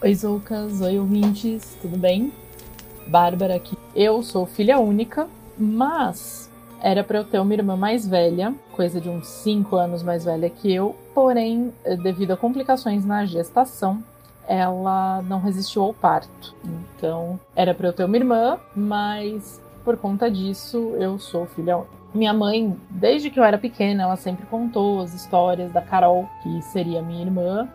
Oi, Zoucas, oi, ouvintes, tudo bem? Bárbara aqui. Eu sou filha única, mas era para eu ter uma irmã mais velha, coisa de uns 5 anos mais velha que eu, porém, devido a complicações na gestação, ela não resistiu ao parto. Então, era para eu ter uma irmã, mas por conta disso, eu sou filha única. Minha mãe, desde que eu era pequena, ela sempre contou as histórias da Carol, que seria minha irmã,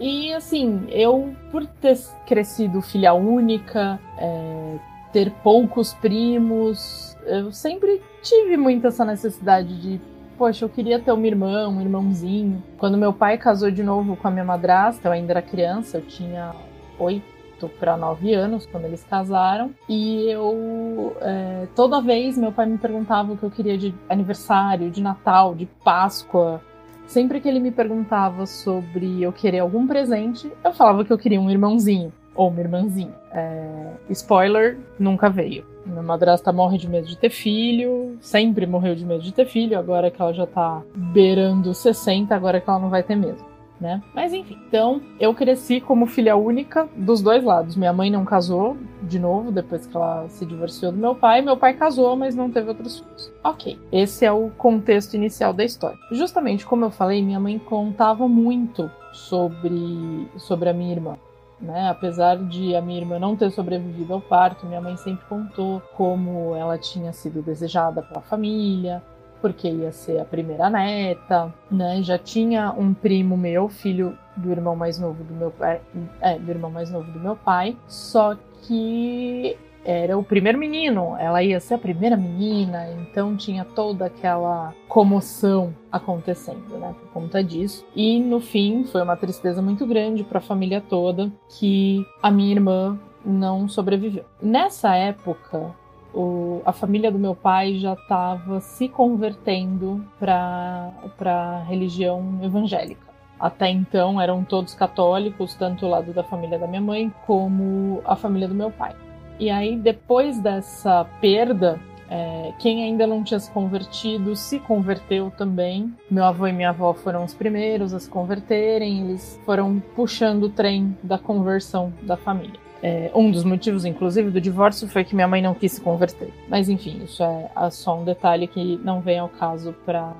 e assim, eu, por ter crescido filha única, é, ter poucos primos, eu sempre tive muito essa necessidade de, poxa, eu queria ter uma irmã, um irmãozinho. Quando meu pai casou de novo com a minha madrasta, eu ainda era criança, eu tinha oito para nove anos quando eles casaram. E eu, é, toda vez, meu pai me perguntava o que eu queria de aniversário, de Natal, de Páscoa. Sempre que ele me perguntava sobre eu querer algum presente, eu falava que eu queria um irmãozinho ou uma irmãzinha. É... Spoiler, nunca veio. Minha madrasta morre de medo de ter filho, sempre morreu de medo de ter filho, agora que ela já tá beirando 60, agora que ela não vai ter mesmo né? Mas enfim, então eu cresci como filha única dos dois lados. Minha mãe não casou de novo depois que ela se divorciou do meu pai. Meu pai casou, mas não teve outros filhos. Ok, esse é o contexto inicial da história. Justamente como eu falei, minha mãe contava muito sobre, sobre a minha irmã. Né? Apesar de a minha irmã não ter sobrevivido ao parto, minha mãe sempre contou como ela tinha sido desejada pela família, porque ia ser a primeira neta, né? Já tinha um primo meu, filho do irmão mais novo do meu pai, é, do irmão mais novo do meu pai, só que era o primeiro menino, ela ia ser a primeira menina, então tinha toda aquela comoção acontecendo, né, por conta disso. E no fim foi uma tristeza muito grande para a família toda que a minha irmã não sobreviveu. Nessa época, o, a família do meu pai já estava se convertendo para a religião evangélica. Até então eram todos católicos, tanto o lado da família da minha mãe como a família do meu pai. E aí, depois dessa perda, é, quem ainda não tinha se convertido se converteu também. Meu avô e minha avó foram os primeiros a se converterem, eles foram puxando o trem da conversão da família. É, um dos motivos, inclusive, do divórcio foi que minha mãe não quis se converter. Mas enfim, isso é, só um detalhe que não vem ao caso para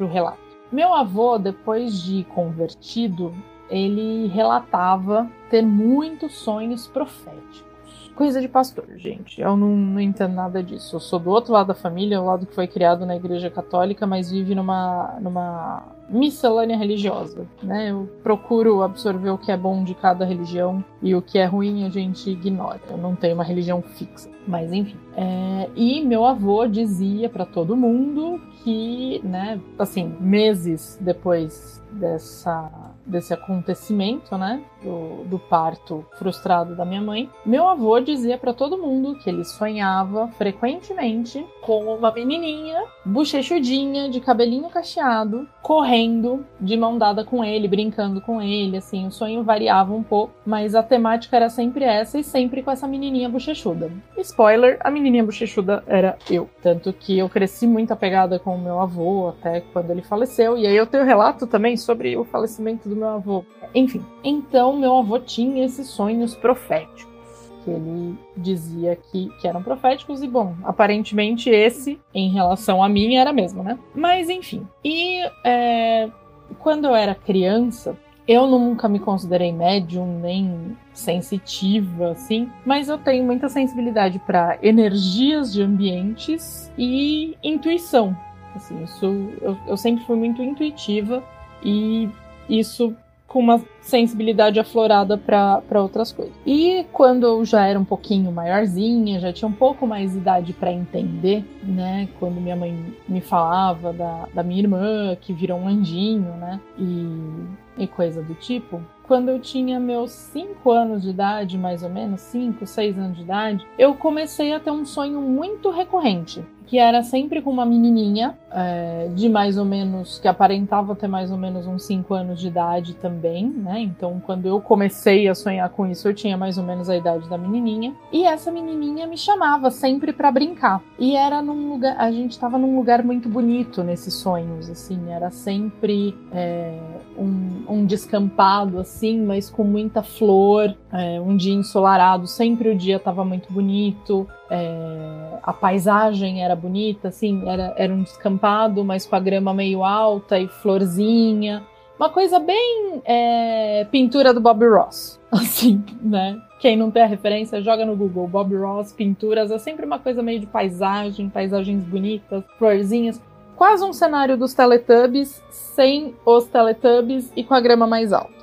o relato. Meu avô, depois de convertido, ele relatava ter muitos sonhos proféticos. Coisa de pastor, gente. Eu não, não entendo nada disso. Eu sou do outro lado da família, o lado que foi criado na igreja católica, mas vive numa, numa miscelânea religiosa, né? Eu procuro absorver o que é bom de cada religião e o que é ruim a gente ignora. Eu não tenho uma religião fixa, mas enfim. É, e meu avô dizia para todo mundo que, né, assim, meses depois dessa desse acontecimento, né, do, do, parto frustrado da minha mãe, meu avô dizia para todo mundo que ele sonhava frequentemente com uma menininha bochechudinha, de cabelinho cacheado, correndo de mão dada com ele, brincando com ele, assim, o sonho variava um pouco, mas a temática era sempre essa e sempre com essa menininha bochechuda. Spoiler, a menininha bochechuda era eu, tanto que eu cresci muito apegada com o meu avô até quando ele faleceu, e aí eu tenho relato também sobre o falecimento do meu avô. Enfim, então meu avô tinha esses sonhos proféticos que ele dizia que, que eram proféticos, e bom, aparentemente esse, em relação a mim, era mesmo, né? Mas enfim. E é, quando eu era criança, eu nunca me considerei médium nem sensitiva, assim, mas eu tenho muita sensibilidade para energias de ambientes e intuição. Assim, isso eu, eu sempre fui muito intuitiva e isso com uma sensibilidade aflorada para outras coisas. E quando eu já era um pouquinho maiorzinha, já tinha um pouco mais idade para entender, né? Quando minha mãe me falava da, da minha irmã que virou um anjinho, né? E, e coisa do tipo. Quando eu tinha meus 5 anos de idade, mais ou menos, 5, 6 anos de idade, eu comecei a ter um sonho muito recorrente que era sempre com uma menininha é, de mais ou menos, que aparentava ter mais ou menos uns 5 anos de idade também, né? Então, quando eu comecei a sonhar com isso, eu tinha mais ou menos a idade da menininha. E essa menininha me chamava sempre para brincar. E era num lugar, a gente estava num lugar muito bonito nesses sonhos, assim, era sempre é, um, um, descampado, assim, mas com muita flor, é, um dia ensolarado, sempre o dia estava muito bonito. É, a paisagem era bonita, assim, era, era um descampado, mas com a grama meio alta e florzinha. Uma coisa bem é, pintura do Bob Ross, assim, né? Quem não tem a referência, joga no Google. Bob Ross, pinturas, é sempre uma coisa meio de paisagem, paisagens bonitas, florzinhas. Quase um cenário dos Teletubbies, sem os Teletubbies e com a grama mais alta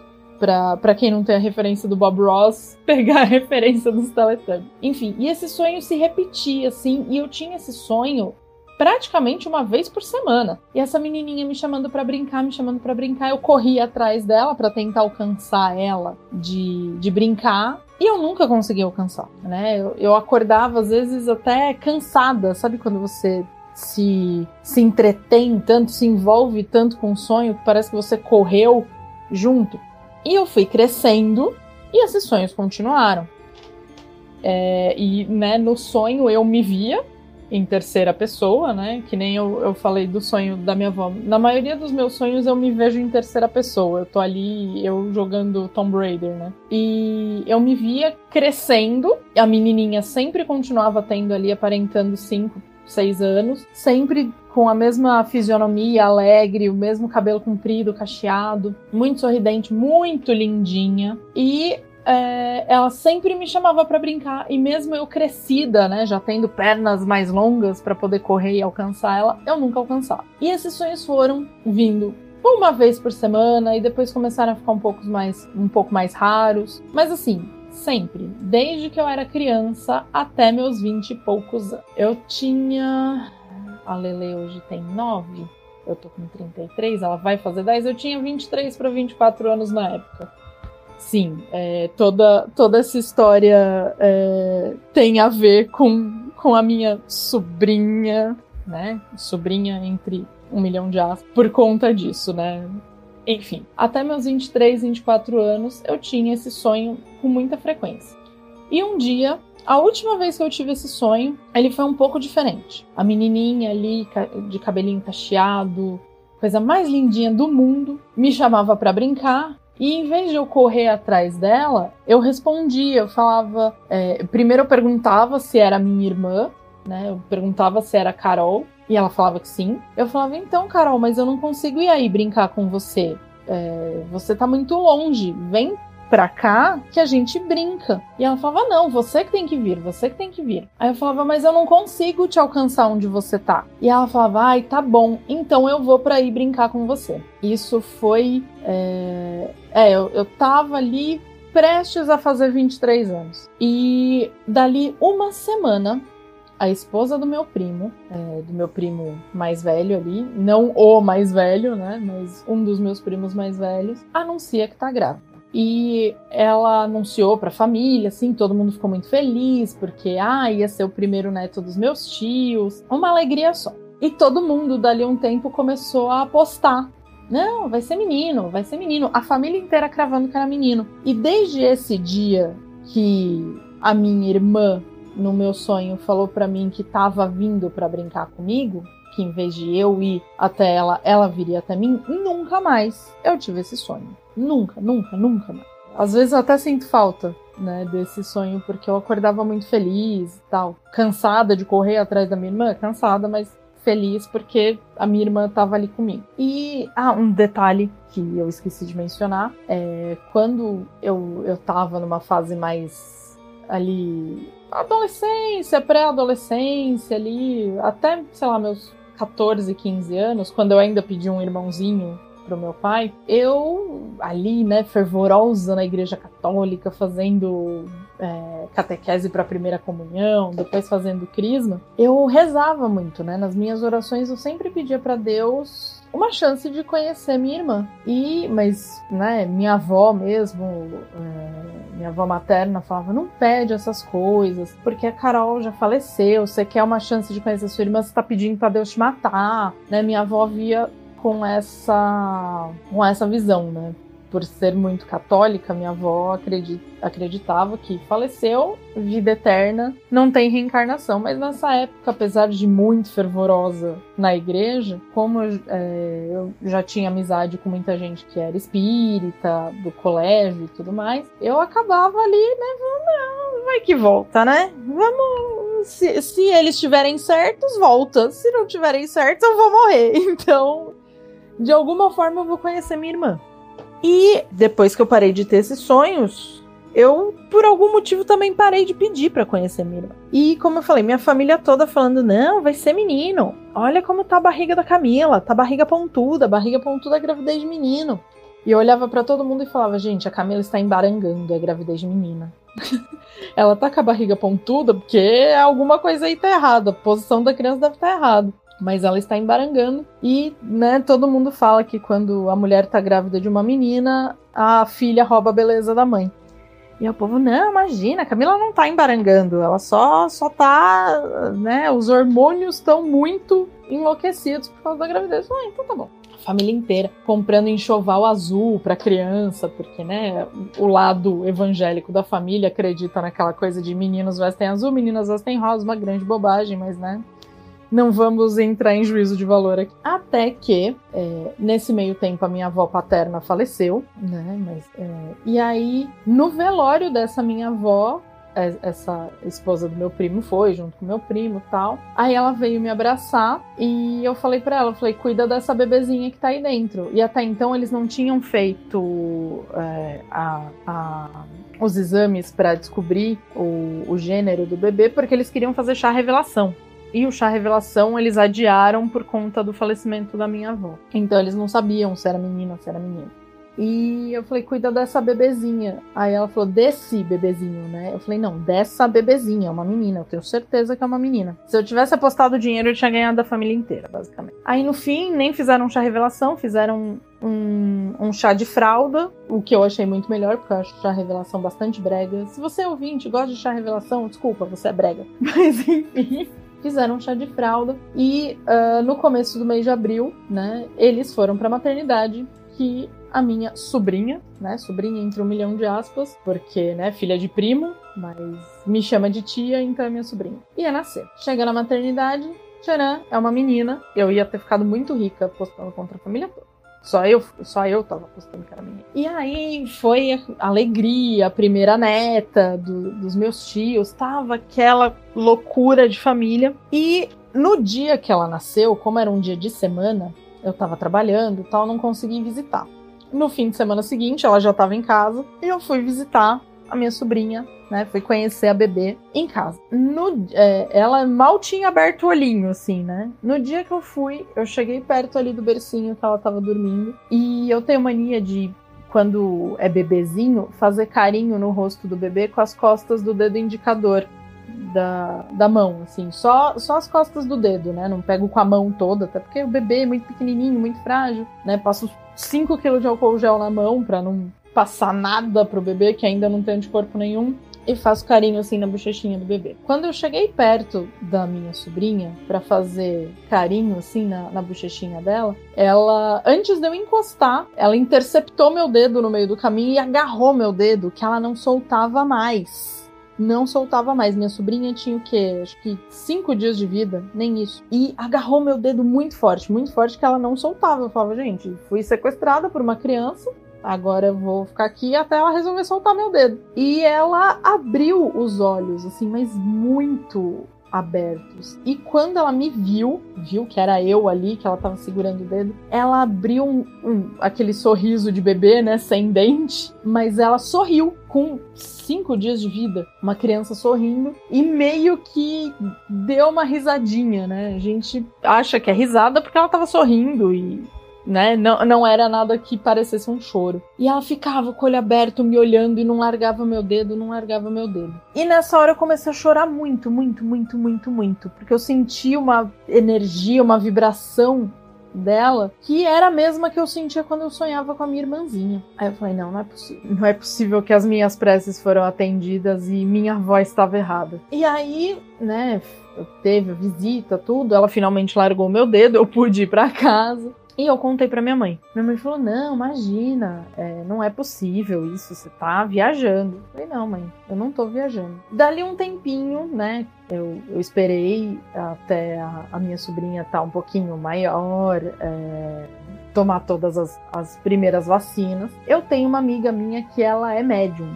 para quem não tem a referência do Bob Ross, pegar a referência dos Teletubbies. Enfim, e esse sonho se repetia, assim, e eu tinha esse sonho praticamente uma vez por semana. E essa menininha me chamando para brincar, me chamando para brincar, eu corria atrás dela para tentar alcançar ela de, de brincar. E eu nunca consegui alcançar, né? Eu, eu acordava às vezes até cansada, sabe quando você se, se entretém tanto, se envolve tanto com o sonho que parece que você correu junto. E eu fui crescendo e esses sonhos continuaram. É, e né, no sonho eu me via em terceira pessoa, né? Que nem eu, eu falei do sonho da minha avó. Na maioria dos meus sonhos eu me vejo em terceira pessoa. Eu tô ali, eu jogando Tomb Raider, né? E eu me via crescendo. A menininha sempre continuava tendo ali, aparentando cinco, seis anos. Sempre com a mesma fisionomia alegre, o mesmo cabelo comprido, cacheado, muito sorridente, muito lindinha. E é, ela sempre me chamava para brincar e mesmo eu crescida, né, já tendo pernas mais longas para poder correr e alcançar ela, eu nunca alcançava. E esses sonhos foram vindo uma vez por semana e depois começaram a ficar um pouco mais, um pouco mais raros, mas assim, sempre, desde que eu era criança até meus 20 e poucos anos. Eu tinha a Lele hoje tem 9, eu tô com 33, ela vai fazer 10, eu tinha 23 para 24 anos na época. Sim, é, toda, toda essa história é, tem a ver com, com a minha sobrinha, né? Sobrinha entre um milhão de aspas, por conta disso, né? Enfim, até meus 23, 24 anos, eu tinha esse sonho com muita frequência. E um dia a última vez que eu tive esse sonho, ele foi um pouco diferente. A menininha ali, de cabelinho cacheado, coisa mais lindinha do mundo, me chamava para brincar. E em vez de eu correr atrás dela, eu respondia, eu falava. É, primeiro eu perguntava se era minha irmã, né? Eu perguntava se era Carol, e ela falava que sim. Eu falava, então, Carol, mas eu não consigo ir aí brincar com você. É, você tá muito longe. Vem pra cá que a gente brinca. E ela falava: Não, você que tem que vir, você que tem que vir. Aí eu falava: Mas eu não consigo te alcançar onde você tá. E ela falava: Ai, tá bom, então eu vou pra ir brincar com você. Isso foi. É, é eu, eu tava ali prestes a fazer 23 anos. E dali uma semana, a esposa do meu primo, é, do meu primo mais velho ali, não o mais velho, né? Mas um dos meus primos mais velhos, anuncia que tá grávida. E ela anunciou para a família, assim, todo mundo ficou muito feliz, porque ah, ia ser o primeiro neto dos meus tios. Uma alegria só. E todo mundo, dali um tempo, começou a apostar. Não, vai ser menino, vai ser menino. A família inteira cravando que era menino. E desde esse dia que a minha irmã, no meu sonho, falou para mim que estava vindo para brincar comigo, que em vez de eu ir até ela, ela viria até mim, nunca mais eu tive esse sonho. Nunca, nunca, nunca mais. Às vezes eu até sinto falta, né, desse sonho, porque eu acordava muito feliz e tal. Cansada de correr atrás da minha irmã, cansada, mas feliz porque a minha irmã estava ali comigo. E ah, um detalhe que eu esqueci de mencionar é quando eu, eu tava numa fase mais ali adolescência, pré-adolescência ali, até, sei lá, meus 14, 15 anos, quando eu ainda pedi um irmãozinho pro meu pai, eu ali, né, fervorosa na igreja católica, fazendo é, catequese para a primeira comunhão, depois fazendo crisma, eu rezava muito, né? Nas minhas orações eu sempre pedia para Deus uma chance de conhecer minha irmã. E, mas, né, minha avó mesmo, é, minha avó materna falava, não pede essas coisas, porque a Carol já faleceu, você quer uma chance de conhecer sua irmã, você tá pedindo para Deus te matar, né? Minha avó via com essa com essa visão, né? Por ser muito católica, minha avó acreditava que faleceu, vida eterna, não tem reencarnação. Mas nessa época, apesar de muito fervorosa na igreja, como é, eu já tinha amizade com muita gente que era espírita, do colégio e tudo mais, eu acabava ali, né? Não, vai que volta, né? Vamos. Se, se eles estiverem certos, volta. Se não estiverem certos, eu vou morrer. Então, de alguma forma, eu vou conhecer minha irmã. E depois que eu parei de ter esses sonhos, eu, por algum motivo, também parei de pedir para conhecer Mira. E como eu falei, minha família toda falando: não, vai ser menino. Olha como tá a barriga da Camila, tá a barriga pontuda, a barriga pontuda é gravidez de menino. E eu olhava para todo mundo e falava: gente, a Camila está embarangando a gravidez de menina. Ela tá com a barriga pontuda porque alguma coisa aí tá errada, a posição da criança deve estar tá errada mas ela está embarangando e, né, todo mundo fala que quando a mulher está grávida de uma menina, a filha rouba a beleza da mãe. E o povo, não, imagina, a Camila não tá embarangando, ela só só tá, né, os hormônios estão muito enlouquecidos por causa da gravidez. Ah, então tá bom. A família inteira comprando enxoval azul para criança, porque, né, o lado evangélico da família acredita naquela coisa de meninos vestem azul, meninas vestem rosa, uma grande bobagem, mas, né, não vamos entrar em juízo de valor aqui. Até que, é, nesse meio tempo, a minha avó paterna faleceu, né? Mas, é, e aí, no velório dessa minha avó, é, essa esposa do meu primo foi junto com meu primo tal. Aí ela veio me abraçar e eu falei para ela, falei, cuida dessa bebezinha que tá aí dentro. E até então eles não tinham feito é, a, a, os exames para descobrir o, o gênero do bebê porque eles queriam fazer chá revelação e o chá revelação eles adiaram por conta do falecimento da minha avó. Então eles não sabiam se era menina ou se era menino. E eu falei, cuida dessa bebezinha. Aí ela falou, desse bebezinho, né? Eu falei, não, dessa bebezinha, é uma menina. Eu tenho certeza que é uma menina. Se eu tivesse apostado dinheiro, eu tinha ganhado da família inteira, basicamente. Aí no fim, nem fizeram chá revelação, fizeram um, um chá de fralda, o que eu achei muito melhor, porque eu acho chá revelação bastante brega. Se você é ouvinte gosta de chá revelação, desculpa, você é brega. Mas enfim fizeram um chá de fralda e uh, no começo do mês de abril, né, eles foram para a maternidade que a minha sobrinha, né, sobrinha entre um milhão de aspas, porque, né, filha de primo, mas me chama de tia, então é minha sobrinha. Ia nascer. Chega na maternidade, tcharam, é uma menina. Eu ia ter ficado muito rica postando contra a família toda. Só eu, só eu tava postando que era menina. E aí foi a alegria, a primeira neta do, dos meus tios, tava aquela loucura de família. E no dia que ela nasceu, como era um dia de semana, eu tava trabalhando e tal, não consegui visitar. No fim de semana seguinte, ela já tava em casa e eu fui visitar a minha sobrinha né? Fui conhecer a bebê em casa. No, é, ela mal tinha aberto o olhinho, assim, né? No dia que eu fui, eu cheguei perto ali do bercinho que ela tava dormindo. E eu tenho mania de quando é bebezinho, fazer carinho no rosto do bebê com as costas do dedo indicador da, da mão, assim, só, só as costas do dedo, né? Não pego com a mão toda, até porque o bebê é muito pequenininho, muito frágil, né? Passo 5 kg de álcool gel na mão para não passar nada pro bebê que ainda não tem anticorpo nenhum e faço carinho assim na bochechinha do bebê. Quando eu cheguei perto da minha sobrinha para fazer carinho assim na, na bochechinha dela, ela, antes de eu encostar, ela interceptou meu dedo no meio do caminho e agarrou meu dedo, que ela não soltava mais não soltava mais. Minha sobrinha tinha o quê? Acho que cinco dias de vida, nem isso. E agarrou meu dedo muito forte, muito forte, que ela não soltava. Eu falava, gente, fui sequestrada por uma criança Agora eu vou ficar aqui até ela resolver soltar meu dedo. E ela abriu os olhos, assim, mas muito abertos. E quando ela me viu, viu que era eu ali, que ela tava segurando o dedo, ela abriu um, um, aquele sorriso de bebê, né, sem dente, mas ela sorriu com cinco dias de vida, uma criança sorrindo e meio que deu uma risadinha, né? A gente acha que é risada porque ela tava sorrindo e né? Não, não era nada que parecesse um choro. E ela ficava com o olho aberto, me olhando e não largava meu dedo, não largava meu dedo. E nessa hora eu comecei a chorar muito, muito, muito, muito, muito. Porque eu senti uma energia, uma vibração dela que era a mesma que eu sentia quando eu sonhava com a minha irmãzinha. Aí eu falei: não, não é possível. Não é possível que as minhas preces foram atendidas e minha voz estava errada. E aí, né, teve a visita, tudo. Ela finalmente largou meu dedo, eu pude ir para casa. E eu contei para minha mãe. Minha mãe falou: Não, imagina, é, não é possível isso, você tá viajando. Eu falei: Não, mãe, eu não tô viajando. Dali um tempinho, né? Eu, eu esperei até a, a minha sobrinha tá um pouquinho maior, é, tomar todas as, as primeiras vacinas. Eu tenho uma amiga minha que ela é médium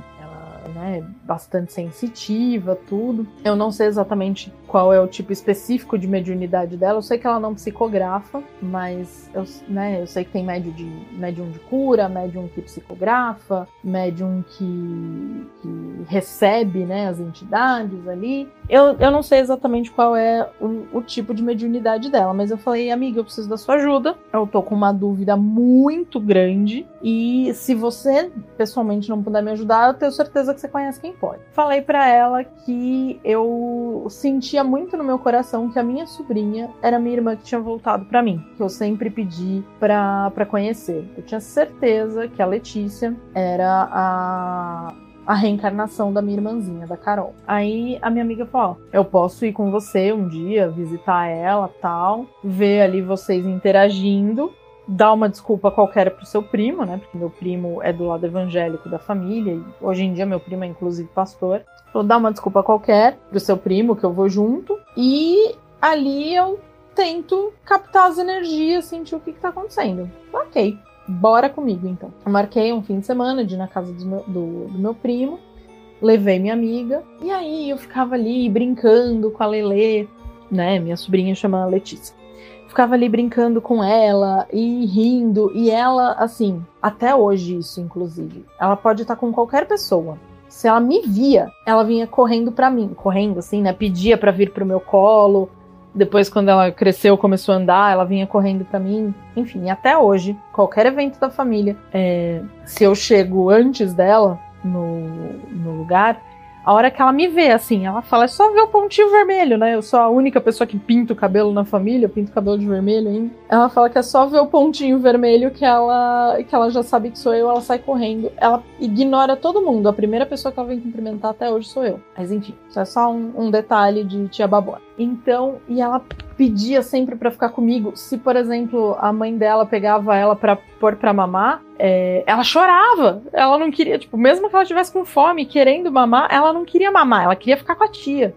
né, bastante sensitiva, tudo. Eu não sei exatamente qual é o tipo específico de mediunidade dela. Eu sei que ela não psicografa, mas eu, né, eu sei que tem médium de, médium de cura, médium que psicografa, médium que, que recebe né, as entidades ali. Eu, eu não sei exatamente qual é o, o tipo de mediunidade dela, mas eu falei, amiga, eu preciso da sua ajuda. Eu tô com uma dúvida muito grande e se você pessoalmente não puder me ajudar, eu tenho certeza que você conhece quem pode. Falei para ela que eu sentia muito no meu coração que a minha sobrinha era minha irmã que tinha voltado para mim, que eu sempre pedi para conhecer. Eu tinha certeza que a Letícia era a a reencarnação da minha irmãzinha, da Carol. Aí a minha amiga falou: eu posso ir com você um dia, visitar ela, tal, ver ali vocês interagindo dar uma desculpa qualquer pro seu primo, né? Porque meu primo é do lado evangélico da família e hoje em dia meu primo é inclusive pastor. Vou dar uma desculpa qualquer pro seu primo que eu vou junto e ali eu tento captar as energias, sentir o que, que tá acontecendo. Ok, bora comigo então. Eu marquei um fim de semana de ir na casa do meu, do, do meu primo, levei minha amiga e aí eu ficava ali brincando com a Lele, né? Minha sobrinha chama Letícia ficava ali brincando com ela e rindo. E ela, assim, até hoje isso, inclusive, ela pode estar com qualquer pessoa. Se ela me via, ela vinha correndo para mim, correndo assim, né? Pedia para vir pro meu colo. Depois, quando ela cresceu, começou a andar, ela vinha correndo para mim. Enfim, até hoje, qualquer evento da família, é, se eu chego antes dela no, no lugar, a hora que ela me vê, assim, ela fala, é só ver o pontinho vermelho, né? Eu sou a única pessoa que pinta o cabelo na família, eu pinto o cabelo de vermelho ainda. Ela fala que é só ver o pontinho vermelho que ela, que ela já sabe que sou eu, ela sai correndo. Ela ignora todo mundo. A primeira pessoa que ela vem cumprimentar até hoje sou eu. Mas enfim, isso é só um, um detalhe de tia Babona. Então, e ela pedia sempre para ficar comigo. Se, por exemplo, a mãe dela pegava ela para pôr para mamar, é, ela chorava. Ela não queria, tipo, mesmo que ela estivesse com fome, querendo mamar, ela não queria mamar, ela queria ficar com a tia.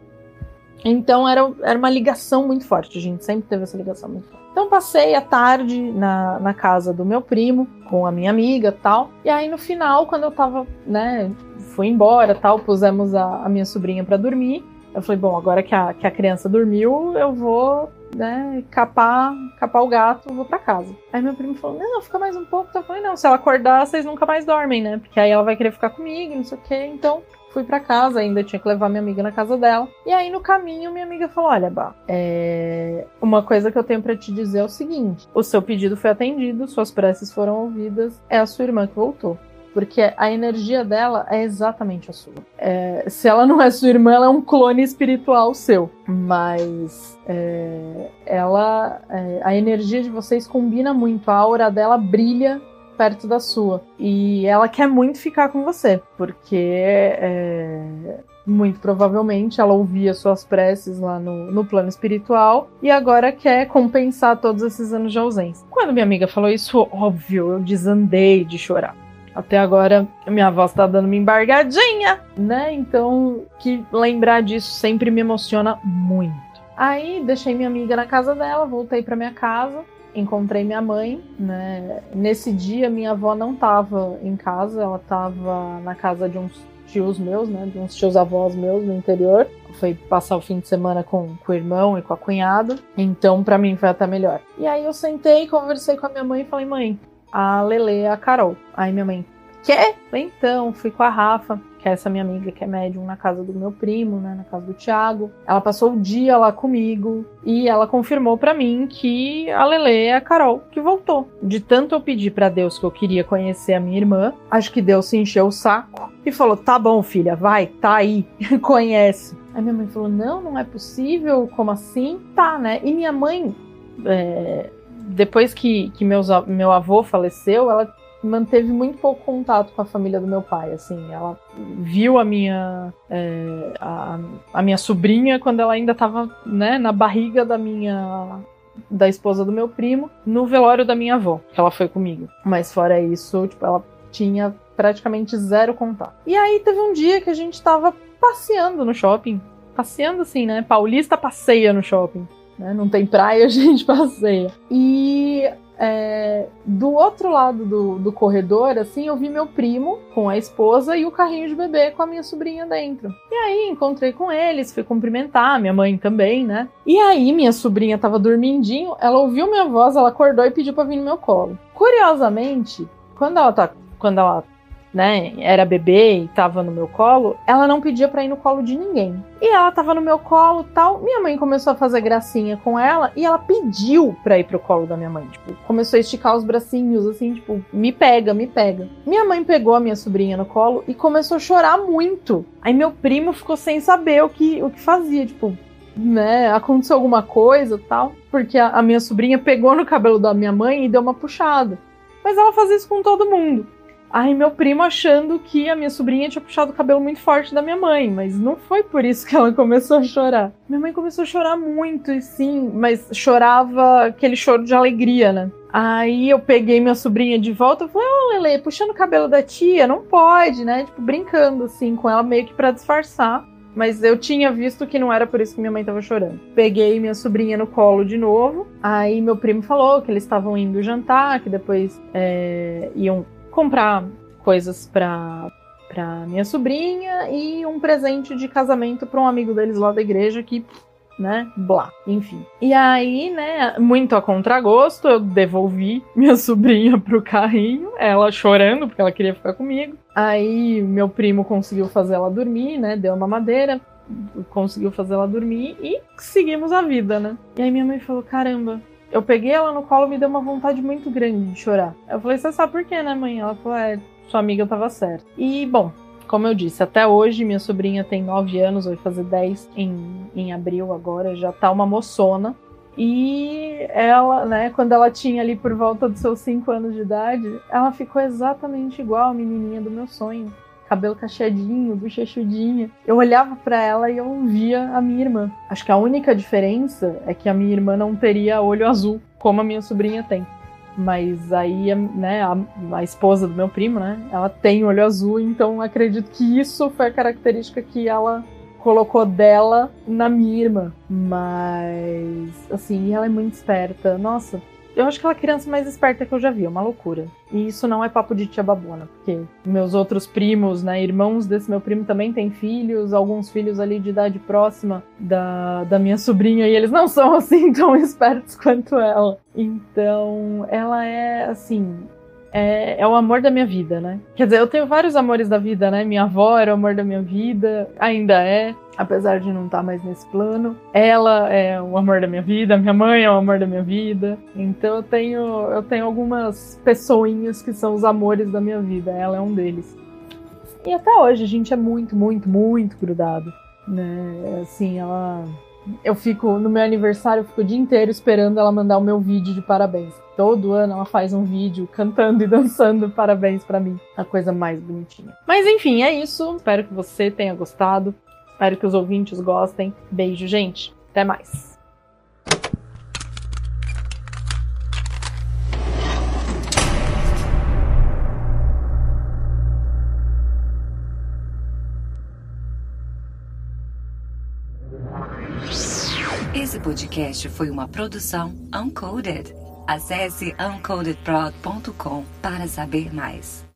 Então era, era uma ligação muito forte, a gente sempre teve essa ligação muito forte. Então passei a tarde na, na casa do meu primo, com a minha amiga tal. E aí no final, quando eu tava, né, fui embora tal, pusemos a, a minha sobrinha para dormir. Eu falei, bom, agora que a, que a criança dormiu, eu vou, né, capar, capar o gato, vou para casa. Aí meu primo falou, não, fica mais um pouco. Eu falei, não, se ela acordar, vocês nunca mais dormem, né? Porque aí ela vai querer ficar comigo, não sei o quê. Então, fui para casa, ainda tinha que levar minha amiga na casa dela. E aí no caminho minha amiga falou: "Olha, Bah, é... uma coisa que eu tenho para te dizer é o seguinte: o seu pedido foi atendido, suas preces foram ouvidas, é a sua irmã que voltou porque a energia dela é exatamente a sua. É, se ela não é sua irmã, ela é um clone espiritual seu. Mas é, ela, é, a energia de vocês combina muito, a aura dela brilha perto da sua. E ela quer muito ficar com você, porque é, muito provavelmente ela ouvia suas preces lá no, no plano espiritual e agora quer compensar todos esses anos de ausência. Quando minha amiga falou isso, óbvio, eu desandei de chorar. Até agora, minha voz tá dando uma embargadinha, né? Então, que lembrar disso sempre me emociona muito. Aí, deixei minha amiga na casa dela, voltei para minha casa, encontrei minha mãe, né? Nesse dia, minha avó não tava em casa, ela tava na casa de uns tios meus, né? De uns tios avós meus no interior. Foi passar o fim de semana com, com o irmão e com a cunhada. Então, para mim, foi até melhor. E aí, eu sentei, conversei com a minha mãe e falei, mãe, a Lele a Carol. Aí minha mãe, quê? Então, fui com a Rafa. que é essa minha amiga que é médium, na casa do meu primo, né, na casa do Thiago. Ela passou o dia lá comigo e ela confirmou para mim que a Lele é a Carol que voltou. De tanto eu pedir para Deus que eu queria conhecer a minha irmã, acho que Deus se encheu o saco e falou: "Tá bom, filha, vai, tá aí, conhece". Aí minha mãe falou: "Não, não é possível, como assim?". Tá, né? E minha mãe é, depois que, que meus, meu avô faleceu, ela manteve muito pouco contato com a família do meu pai, assim, ela viu a minha é, a, a, minha sobrinha quando ela ainda estava né, na barriga da minha da esposa do meu primo no velório da minha avó, que ela foi comigo. Mas fora isso, tipo, ela tinha praticamente zero contato. E aí teve um dia que a gente estava passeando no shopping, passeando assim, né? Paulista passeia no shopping. Né? Não tem praia, a gente passeia. E é, do outro lado do, do corredor, assim, eu vi meu primo com a esposa e o carrinho de bebê com a minha sobrinha dentro. E aí encontrei com eles, fui cumprimentar, minha mãe também, né? E aí minha sobrinha tava dormindinho, ela ouviu minha voz, ela acordou e pediu para vir no meu colo. Curiosamente, quando ela tá, quando ela né, era bebê e tava no meu colo, ela não pedia para ir no colo de ninguém. E ela tava no meu colo, tal. Minha mãe começou a fazer gracinha com ela e ela pediu para ir pro colo da minha mãe, tipo, começou a esticar os bracinhos assim, tipo, me pega, me pega. Minha mãe pegou a minha sobrinha no colo e começou a chorar muito. Aí meu primo ficou sem saber o que o que fazia, tipo, né, aconteceu alguma coisa, tal, porque a, a minha sobrinha pegou no cabelo da minha mãe e deu uma puxada. Mas ela fazia isso com todo mundo. Aí meu primo achando que a minha sobrinha tinha puxado o cabelo muito forte da minha mãe, mas não foi por isso que ela começou a chorar. Minha mãe começou a chorar muito, e sim, mas chorava aquele choro de alegria, né? Aí eu peguei minha sobrinha de volta e falei, ô oh, Lele, puxando o cabelo da tia, não pode, né? Tipo, brincando assim com ela, meio que para disfarçar. Mas eu tinha visto que não era por isso que minha mãe tava chorando. Peguei minha sobrinha no colo de novo. Aí meu primo falou que eles estavam indo jantar, que depois é, iam comprar coisas para para minha sobrinha e um presente de casamento para um amigo deles lá da igreja que né? Blá, enfim. E aí, né, muito a contragosto, eu devolvi minha sobrinha pro carrinho, ela chorando porque ela queria ficar comigo. Aí meu primo conseguiu fazer ela dormir, né? Deu uma madeira, conseguiu fazer ela dormir e seguimos a vida, né? E aí minha mãe falou: "Caramba, eu peguei ela no colo e me deu uma vontade muito grande de chorar. Eu falei, você sabe por quê, né, mãe? Ela falou, é, sua amiga tava certa. E, bom, como eu disse, até hoje minha sobrinha tem 9 anos, vai fazer 10 em, em abril agora, já tá uma moçona. E ela, né, quando ela tinha ali por volta dos seus 5 anos de idade, ela ficou exatamente igual a menininha do meu sonho cabelo cacheadinho, bochechudinha. Eu olhava para ela e eu via a minha irmã. Acho que a única diferença é que a minha irmã não teria olho azul, como a minha sobrinha tem. Mas aí, né, a, a esposa do meu primo, né, ela tem olho azul, então acredito que isso foi a característica que ela colocou dela na minha irmã. Mas, assim, ela é muito esperta. Nossa, eu acho que ela é a criança mais esperta que eu já vi, é uma loucura. E isso não é papo de tia babona, porque meus outros primos, né, irmãos desse meu primo também têm filhos, alguns filhos ali de idade próxima da, da minha sobrinha, e eles não são assim tão espertos quanto ela. Então, ela é assim, é, é, o amor da minha vida, né? Quer dizer, eu tenho vários amores da vida, né? Minha avó era o amor da minha vida, ainda é, apesar de não estar tá mais nesse plano. Ela é o amor da minha vida, minha mãe é o amor da minha vida. Então eu tenho, eu tenho algumas pessoinhas que são os amores da minha vida. Ela é um deles. E até hoje a gente é muito, muito, muito grudado, né? Assim, ela eu fico no meu aniversário, eu fico o dia inteiro esperando ela mandar o meu vídeo de parabéns. Todo ano ela faz um vídeo cantando e dançando parabéns para mim. A coisa mais bonitinha. Mas enfim, é isso. Espero que você tenha gostado. Espero que os ouvintes gostem. Beijo, gente. Até mais. Esse podcast foi uma produção Uncoded. Acesse uncodedprod.com para saber mais.